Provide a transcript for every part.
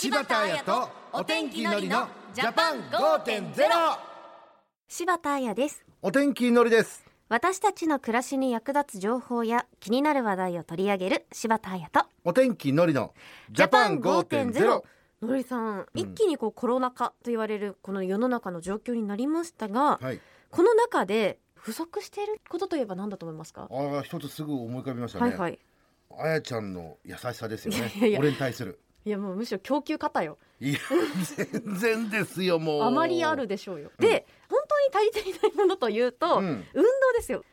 柴田彩とお天気のりのジャパン5.0柴田彩です。お天気のりです。私たちの暮らしに役立つ情報や気になる話題を取り上げる柴田彩と。お天気のりのジャパン5.0のりさん、一気にこうコロナ禍と言われるこの世の中の状況になりましたが、はい。この中で不足していることといえば何だと思いますか？ああ一つすぐ思い浮かびましたね、はいはい。あやちゃんの優しさですよね。いやいや。俺に対するいやもうむしろ供給方よ。いや全然ですよもう。あまりあるでしょうよ、うん。で本当に足りていないものというと、うん。運動ですよ。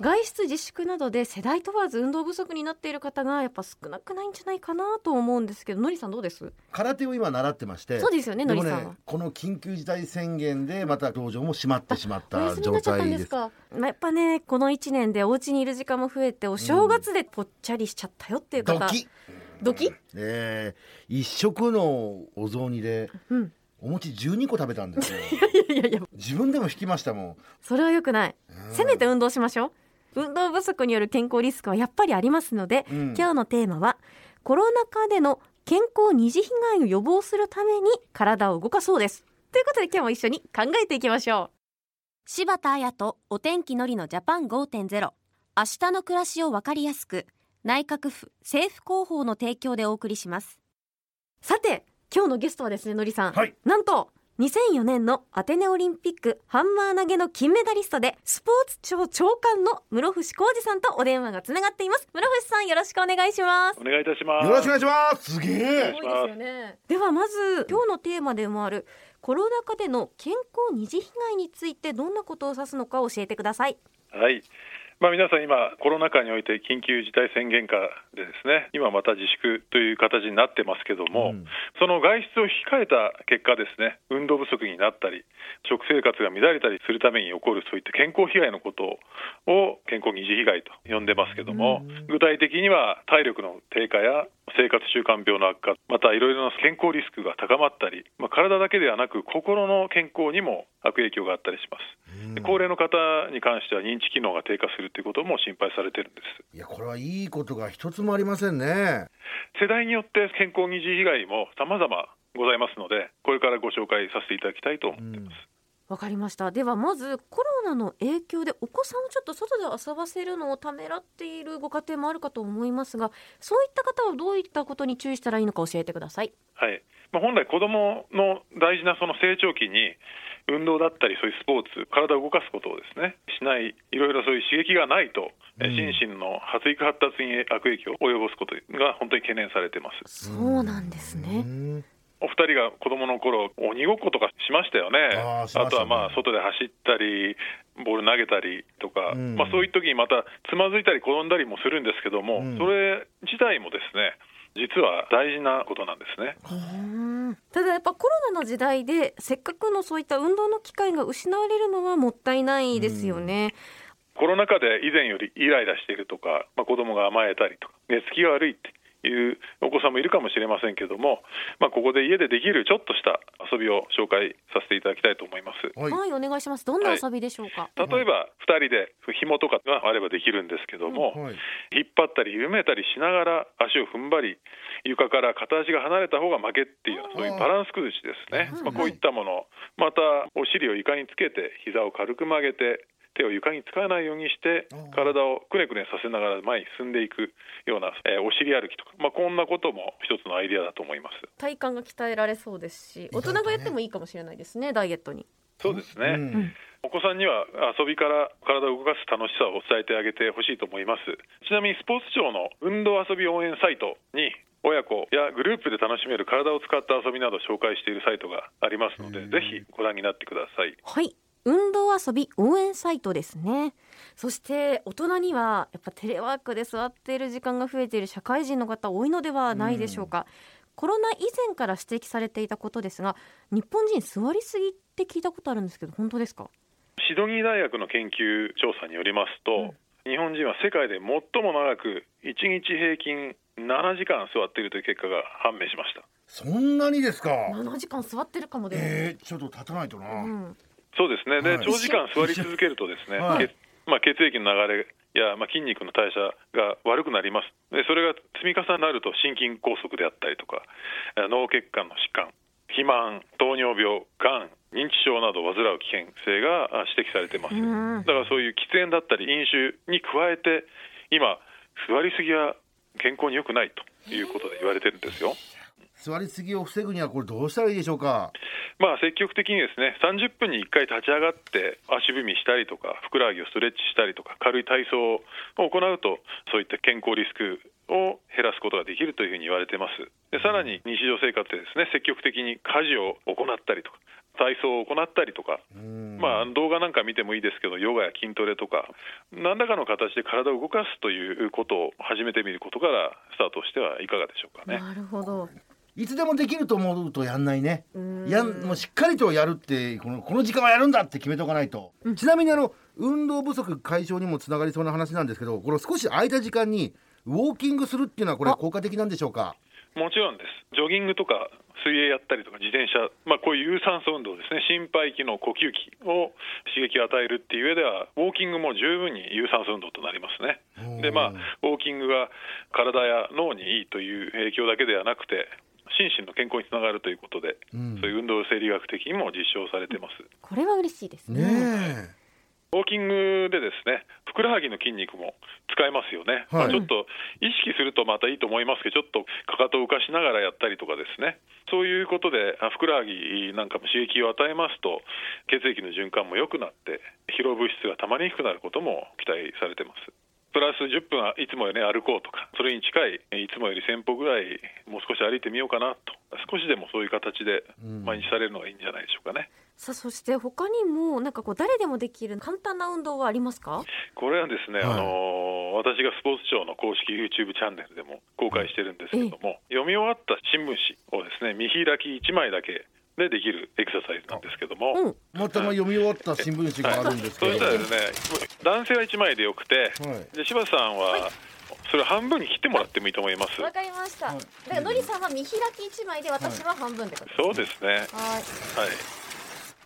外出自粛などで世代問わず運動不足になっている方がやっぱ少なくないんじゃないかなと思うんですけどのりさんどうです？空手を今習ってまして。そうですよねのりさん。はねこの緊急事態宣言でまた道場も閉まってしまった状態です。まあ、やっぱねこの1年でお家にいる時間も増えてお正月でぽっちゃりしちゃったよっていう方、ドキドキ？え。ー一食のお雑煮でうん。お餅12個食べたんですよ。いやいや自分でも引きましたもん。それは良くない。うん。せめて運動しましょう。運動不足による健康リスクはやっぱりありますので、うん。今日のテーマはコロナ禍での健康二次被害を予防するために体を動かそうです。ということで今日も一緒に考えていきましょう。柴田彩とお天気のりのジャパン5.0明日の暮らしをわかりやすく内閣府政府広報の提供でお送りします。さて今日のゲストはですねのりさん、はい。なんと2004年のアテネオリンピックハンマー投げの金メダリストでスポーツ庁長官の室伏浩二さんとお電話がつながっています。室伏さんよろしくお願いします。お願いいたします。よろしくお願いします。すげえ。すすごいですよね。ではまず今日のテーマでもあるコロナ禍での健康二次被害についてどんなことを指すのか教えてください。はい。まあ皆さん今コロナ禍において緊急事態宣言下でですね、今また自粛という形になってますけども、うん。その外出を控えた結果ですね、運動不足になったり、食生活が乱れたりするために起こるそういった健康被害のことを健康二次被害と呼んでますけども、具体的には体力の低下や生活習慣病の悪化、またいろいろな健康リスクが高まったり、まあ、体だけではなく心の健康にも悪影響があったりします。で高齢の方に関しては認知機能が低下するということも心配されてるんです。いやこれはいいことが一つもありませんね。世代によって健康二次被害も様々ございますので、これからご紹介させていただきたいと思っています。わかりました。ではまずコロナの影響でお子さんをちょっと外で遊ばせるのをためらっているご家庭もあるかと思いますがそういった方はどういったことに注意したらいいのか教えてください。はいまあ、本来、子どもの大事なその成長期に、運動だったり、そういうスポーツ、体を動かすことをですねしない、いろいろそういう刺激がないと、えうん。心身の発育発達に悪影響を及ぼすことが本当に懸念されてます。そうなんですうねん。お二人が子供の頃鬼ごっことかしましたよね、あね。とはまあ外で走ったり、ボール投げたりとか、うん。まあ、そういう時にまたつまずいたり転んだりもするんですけども、うん。それ自体もですね、実は大事なことなんですね。ただやっぱコロナの時代でせっかくのそういった運動の機会が失われるのはもったいないですよね、コロナ禍で以前よりイライラしているとか、まあ、子供が甘えたりとか、寝つきが悪いっていうお子さんもいるかもしれませんけども、まあ、ここで家でできるちょっとした遊びを紹介だきたいと思います。はい。はいお願いします。どんな遊びでしょうか、例えば2人で紐とかがあればできるんですけども、はい。引っ張ったり緩めたりしながら足を踏ん張り床から片足が離れた方が負けっていうそういうバランス崩しですね、うん。まあ、こういったもの。またお尻を床につけて膝を軽く曲げて手を床につかないようにして体をくねくねさせながら前に進んでいくような、えーお尻歩きとか、まあ、こんなことも一つのアイデアだと思います。体幹が鍛えられそうですし大人がやってもいいかもしれないですねダイエットに。そうですね、うん。お子さんには遊びから体を動かす楽しさを伝えてあげてほしいと思います。ちなみにスポーツ庁の運動遊び応援サイトに親子やグループで楽しめる体を使った遊びなどを紹介しているサイトがありますのでぜひご覧になってください。はい運動遊び応援サイトですね。そして大人にはやっぱテレワークで座っている時間が増えている社会人の方多いのではないでしょうか、コロナ以前から指摘されていたことですが日本人座りすぎって聞いたことあるんですけど本当ですか？シドニー大学の研究調査によりますと、日本人は世界で最も長く1日平均7時間座っているという結果が判明しました。そんなにですか？7時間座ってるかもでも、えー、ちょっと立たないとな、うん、そうですね、ではい。長時間座り続けるとですね、はい。血まあ、血液の流れや、まあ、筋肉の代謝が悪くなります。でそれが積み重なると心筋梗塞であったりとか脳血管の疾患肥満糖尿病がん認知症などを患う危険性が指摘されています。だからそういう喫煙だったり飲酒に加えて今座りすぎは健康に良くないということで言われてるんですよ座りすぎを防ぐにはこれどうしたらいいでしょうか？まあ積極的にですね30分に1回立ち上がって足踏みしたりとかふくらはぎをストレッチしたりとか軽い体操を行うとそういった健康リスクを減らすことができるというふうに言われてます。でさらに日常生活でですね積極的に家事を行ったりとか体操を行ったりとか、まあ、動画なんか見てもいいですけどヨガや筋トレとか何らかの形で体を動かすということを始めてみることからスタートしてはいかがでしょうかね。なるほどいつでもできると思うとやんないね。やんもうしっかりとやるってこのこの時間はやるんだって決めておかないと。うん、ちなみにあの運動不足解消にもつながりそうな話なんですけど、この少し空いた時間にウォーキングするっていうのはこれ効果的なんでしょうか？もちろんです。ジョギングとか水泳やったりとか自転車、まあ、こういう有酸素運動ですね、心肺機能、呼吸器を刺激を与えるっていう上では、ウォーキングも十分に有酸素運動となりますね。で、まあ、ウォーキングが体や脳にいいという影響だけではなくて、心身の健康につながるということで、うん、そういう運動生理学的にも実証されてます。これは嬉しいですね。ねウォーキングでですね、ふくらはぎの筋肉も使えますよね、はい、まあ、ちょっと意識するとまたいいと思いますけど、ちょっとかかとを浮かしながらやったりとかですね、そういうことで、ふくらはぎなんかも刺激を与えますと、血液の循環も良くなって、疲労物質がたまりにくくなることも期待されてます。プラス10分はいつもより、ね、歩こうとか、それに近い、いつもより1000歩ぐらい、もう少し歩いてみようかなと、少しでもそういう形で毎日されるのがいいんじゃないでしょうかね。うんさあそして他にもなんかこう誰でもできる簡単な運動はありますか？これはですね、はい、あの私がスポーツ庁の公式 YouTube チャンネルでも公開してるんですけれども、読み終わった新聞紙をですね見開き1枚だけでできるエクササイズなんですけども、うん、またま読み終わった新聞紙があるんですけど、はい、そしたらですね男性は1枚でよくて、はい、で柴田さんは、それ半分に切ってもらってもいいと思います。わかりました。はい、で、のりさんは見開き一枚で、私は半分で、ね、そうですね。はい。はい。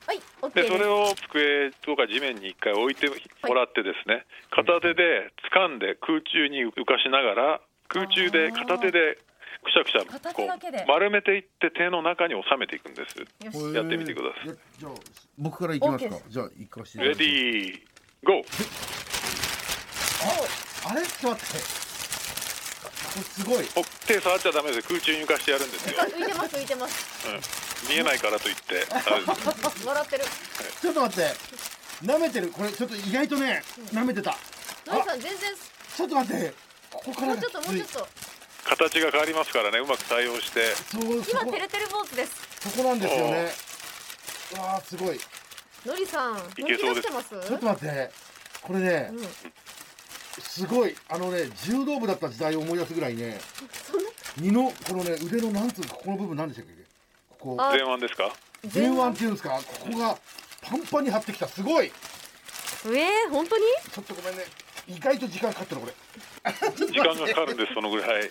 はい、でそれを机とか地面に一回置いてもらってですね、片手で掴んで空中に浮かしながら空中で片手でくしゃくしゃこう丸めていって手の中に収めていくんです。やってみてください。じゃあ僕からいきますか。じゃあ行かしてレディーゴー。ああれ？ちょっと待って。すごい。手触っちゃダメです。空中に浮かしてやるんですよ。浮いてます浮いてます、うん、見えないからといって笑ってる。ちょっと待って。舐めてる。これちょっと意外とね舐めてた。のりさん全然。ちょっと待って。ここからもうちょっともうちょっと形が変わりますからねうまく対応して。今てるてる坊主です。そこなんですよね。わあすごい。のりさんいけそうです？ちょっと待って。これね、うんすごい。あのね柔道部だった時代を思い出すぐらいね二のこのね腕のなんつうここの部分なんでしたっけ？ここ。前腕ですか？前腕っていうんですか？ここがパンパンに張ってきた。すごい。えー、本当に？ちょっとごめんね意外と時間かかったのこれ。時間がかかるんですそのぐらい。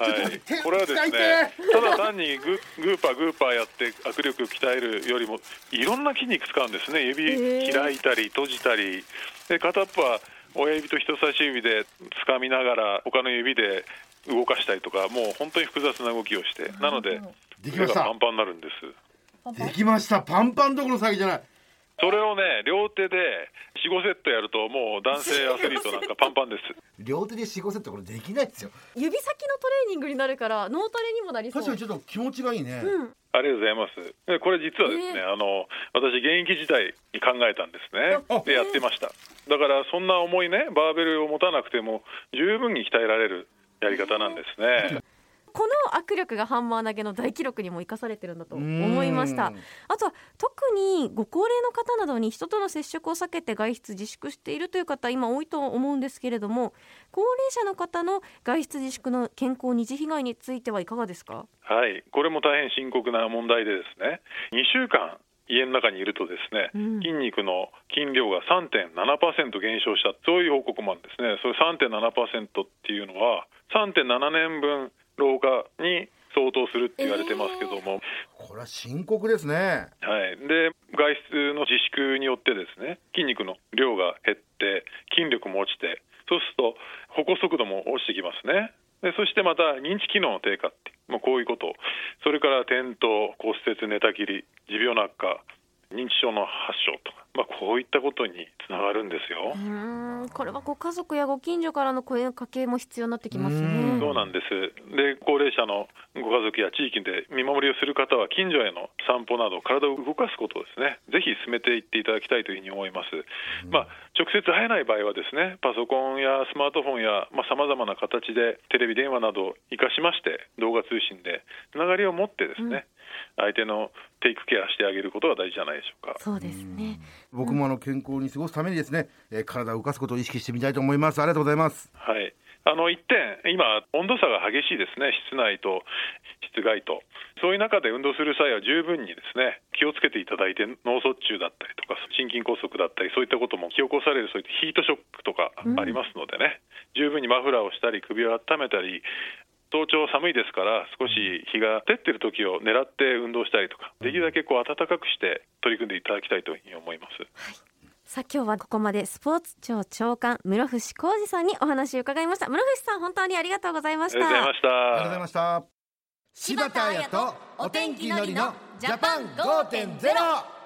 はい、これはですねただ単にググーパーグーパーやって握力鍛えるよりもいろんな筋肉使うんですね。指開いたり閉じたり。で片っぽは親指と人差し指で掴みながら他の指で動かしたりとかもう本当に複雑な動きをして。なのでできました。パンパンになるんです。できました。パンパンどころ詐欺じゃないそれをね両手で45セットやるともう男性 アスリートなんかパンパンです。両手で45セットこれできないですよ。指先のトレーニングになるから脳トレにもなりそう。確かにちょっと気持ちがいいね、うん、ありがとうございます。これ実はですね、え。ー、あの私現役時代に考えたんですね。でやってました。だからそんな重いねバーベルを持たなくても十分に鍛えられるやり方なんですね。この握力がハンマー投げの大記録にも生かされてるんだと思いました。あとは特にご高齢の方などに人との接触を避けて外出自粛しているという方今多いと思うんですけれども高齢者の方の外出自粛の健康二次被害についてはいかがですか？はいこれも大変深刻な問題でですね。2週間家の中にいるとですね、うん、筋肉の筋量が3.7%減少したそういう報告もあるんですね。それ3.7%っていうのは3.7年分老化に相当するって言われてますけども、えー、これは深刻ですね。はい、で外出の自粛によってですね筋肉の量が減って筋力も落ちてそうすると歩行速度も落ちてきますね。でそしてまた認知機能の低下ってまあ、こういうこと。それから転倒骨折寝たきり持病の悪化認知症の発症とか、まあ、こういったことにつながるんですよ。うんこれはご家族やご近所からの声かけも必要になってきますね。そうなんです。で高齢者のご家族や地域で見守りをする方は近所への散歩など体を動かすことをですね。ぜひ進めていっていただきたいというふうに思います。まあ、直接会えない場合はですねパソコンやスマートフォンやさまざ、まな形でテレビ電話などを生かしまして動画通信でつながりを持ってですね、うん相手のテイクケアしてあげることが大事じゃないでしょうか。そうですね。僕もあの健康に過ごすためにですね、えー、体を動かすことを意識してみたいと思います。ありがとうございます。はい。あの一点、今、温度差が激しいですね、室内と室外と、そういう中で運動する際は十分にですね気をつけていただいて、脳卒中だったりとか、心筋梗塞だったり、そういったことも引き起こされる、そういったヒートショックとかありますのでね、うん、十分にマフラーをしたり、首を温めたり、早朝寒いですから少し日が照ってる時を狙って運動したりとかできるだけこう暖かくして取り組んでいただきたいというふうに思います。はい。さあ今日はここまでスポーツ庁長官室伏浩二さんにお話を伺いました。室伏さん本当にありがとうございました。ありがとうございました。ありがとうございました。柴田彩とお天気のりのジャパン5.0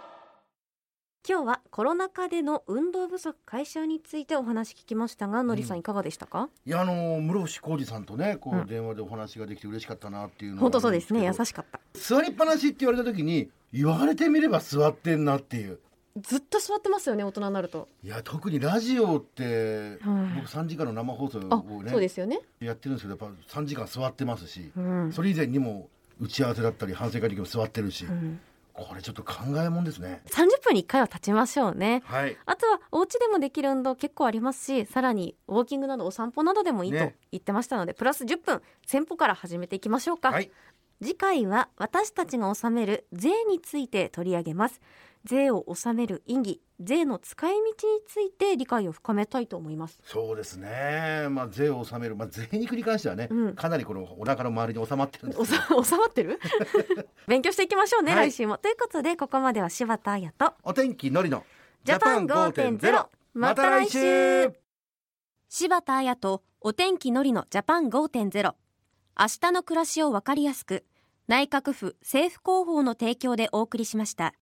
今日はコロナ禍での運動不足解消についてお話聞きましたが、のりさんいかがでしたか？いやあの室伏浩二さんとね、こう電話でお話ができて嬉しかったなっていうの、本当そうですね、優しかった。座りっぱなしって言われた時に言われてみれば座ってんなっていう。ずっと座ってますよね大人になると。いや特にラジオって、僕3時間の生放送をねそうですよね。やってるんですけどやっぱ3時間座ってますし、うん、それ以前にも打ち合わせだったり反省会の時も座ってるし、うん、これちょっと考えもんですね。30分に1回は立ちましょうね、はい、あとはお家でもできる運動結構ありますしさらにウォーキングなどお散歩などでもいいと言ってましたので、ね、プラス10分先歩から始めていきましょうか、はい、次回は私たちが納める税について取り上げます税を納める意義税の使い道について理解を深めたいと思います。そうですね。まあ税を納める。まあ税肉に関してはね、うん、かなりこのお腹の周りに収まってるんです 収まってる？勉強していきましょうね、はい、来週も。ということでここまでは柴田彩とお天気のりのジャパン5.0また来週。柴田彩とお天気のりのジャパン5.0明日の暮らしをわかりやすく内閣府政府広報の提供でお送りしました